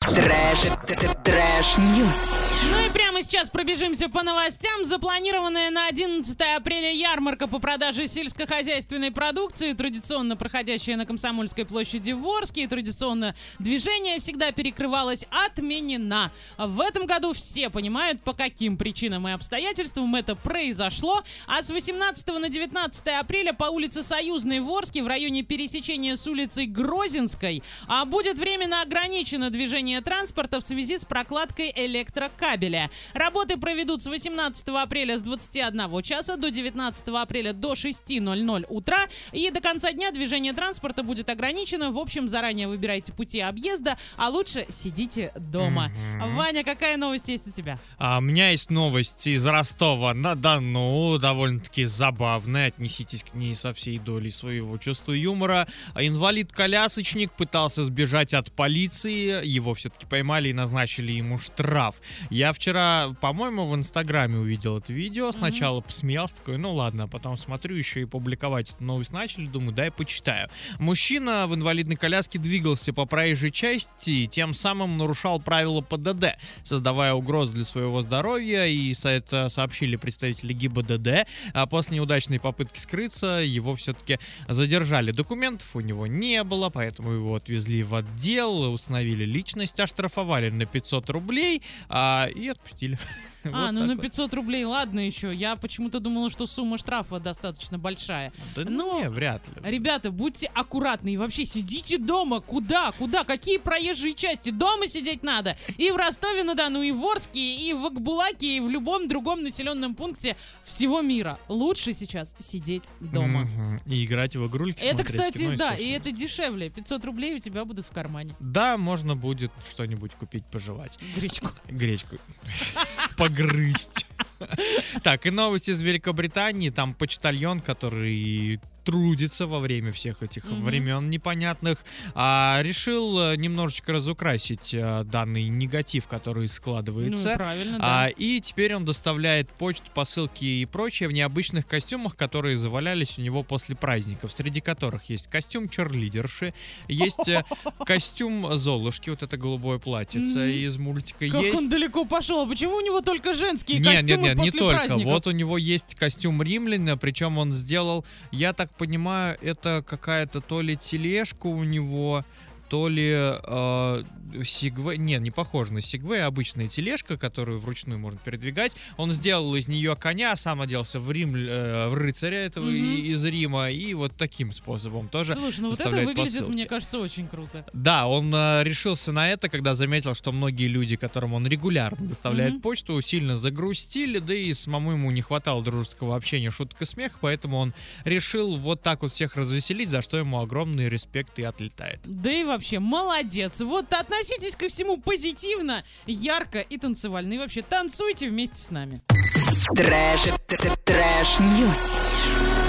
Trash, trash, news. Ну и сейчас пробежимся по новостям. Запланированная на 11 апреля ярмарка по продаже сельскохозяйственной продукции, традиционно проходящая на Комсомольской площади в Орске, и традиционно движение всегда перекрывалось, отменена. В этом году все понимают, по каким причинам и обстоятельствам это произошло. А с 18 на 19 апреля по улице Союзной в Орске в районе пересечения с улицей Грозинской а будет временно ограничено движение транспорта в связи с прокладкой электрокабеля. Работы проведут с 18 апреля с 21 часа до 19 апреля до 6.00 утра. И до конца дня движение транспорта будет ограничено. В общем, заранее выбирайте пути объезда, а лучше сидите дома. Ваня, какая новость есть у тебя? А, у меня есть новость из Ростова на Дону, довольно-таки забавная. Отнеситесь к ней со всей долей своего чувства юмора. Инвалид-колясочник пытался сбежать от полиции. Его все-таки поймали и назначили ему штраф. Я вчера, по-моему, в Инстаграме увидел это видео. Сначала посмеялся, такой, ну ладно, а потом смотрю, еще и публиковать эту новость начали. Думаю, дай почитаю. Мужчина в инвалидной коляске двигался по проезжей части и тем самым нарушал правила ПДД, создавая угрозу для своего здоровья. И это сообщили представители ГИБДД. А после неудачной попытки скрыться, его все-таки задержали. Документов у него не было, поэтому его отвезли в отдел, установили личность, оштрафовали на 500 рублей а, и отпустили. А, Вот ну на вот. 500 рублей, ладно еще. Я почему-то думала, что сумма штрафа достаточно большая. Да не, вряд ли. Ребята, будьте аккуратны и вообще сидите дома. Куда? Куда? Какие проезжие части? Дома сидеть надо. И в Ростове-на-Дону, и в Орске, и в Акбулаке, и в любом другом населенном пункте всего мира. Лучше сейчас сидеть дома. И играть в игрульки. Это, кстати, кино, да, и это дешевле. 500 рублей у тебя будут в кармане. Да, можно будет что-нибудь купить, пожевать. Гречку. Гречку. Погрызть. Так, и новость из Великобритании. Там почтальон, который трудится во время всех этих Мгм. времен непонятных, а, решил э, немножечко разукрасить э, данный негатив, который Ну, складывается. правильно, А, да. и теперь он доставляет почту, посылки и прочее в необычных костюмах, которые завалялись у него после праздников, среди которых есть костюм черлидерши, есть э, костюм Золушки, вот это голубое платьице из мультика, Как есть... он далеко пошел? А Почему у него только женские Нет, костюмы нет, нет, не после только. праздников? Вот у него есть костюм римляна, причем он сделал, я так понимаю, это какая-то то ли тележка у него, то ли э, сигвей, не, не похоже на сигвей, а обычная тележка, которую вручную можно передвигать. Он сделал из нее коня, сам оделся в Рим, э, в рыцаря этого и- из Рима, и вот таким способом тоже. Слушай, ну вот это выглядит, посылки. мне кажется, очень круто. Да, он э, решился на это, когда заметил, что многие люди, которым он регулярно доставляет Мгм. почту, сильно загрустили, да и самому ему не хватало дружеского общения, шуток и смеха, поэтому он решил вот так вот всех развеселить, за что ему огромный респект и отлетает. Да и вообще, молодец. Вот относитесь ко всему позитивно, ярко и танцевально. И вообще, танцуйте вместе с нами. Trash, trash, news.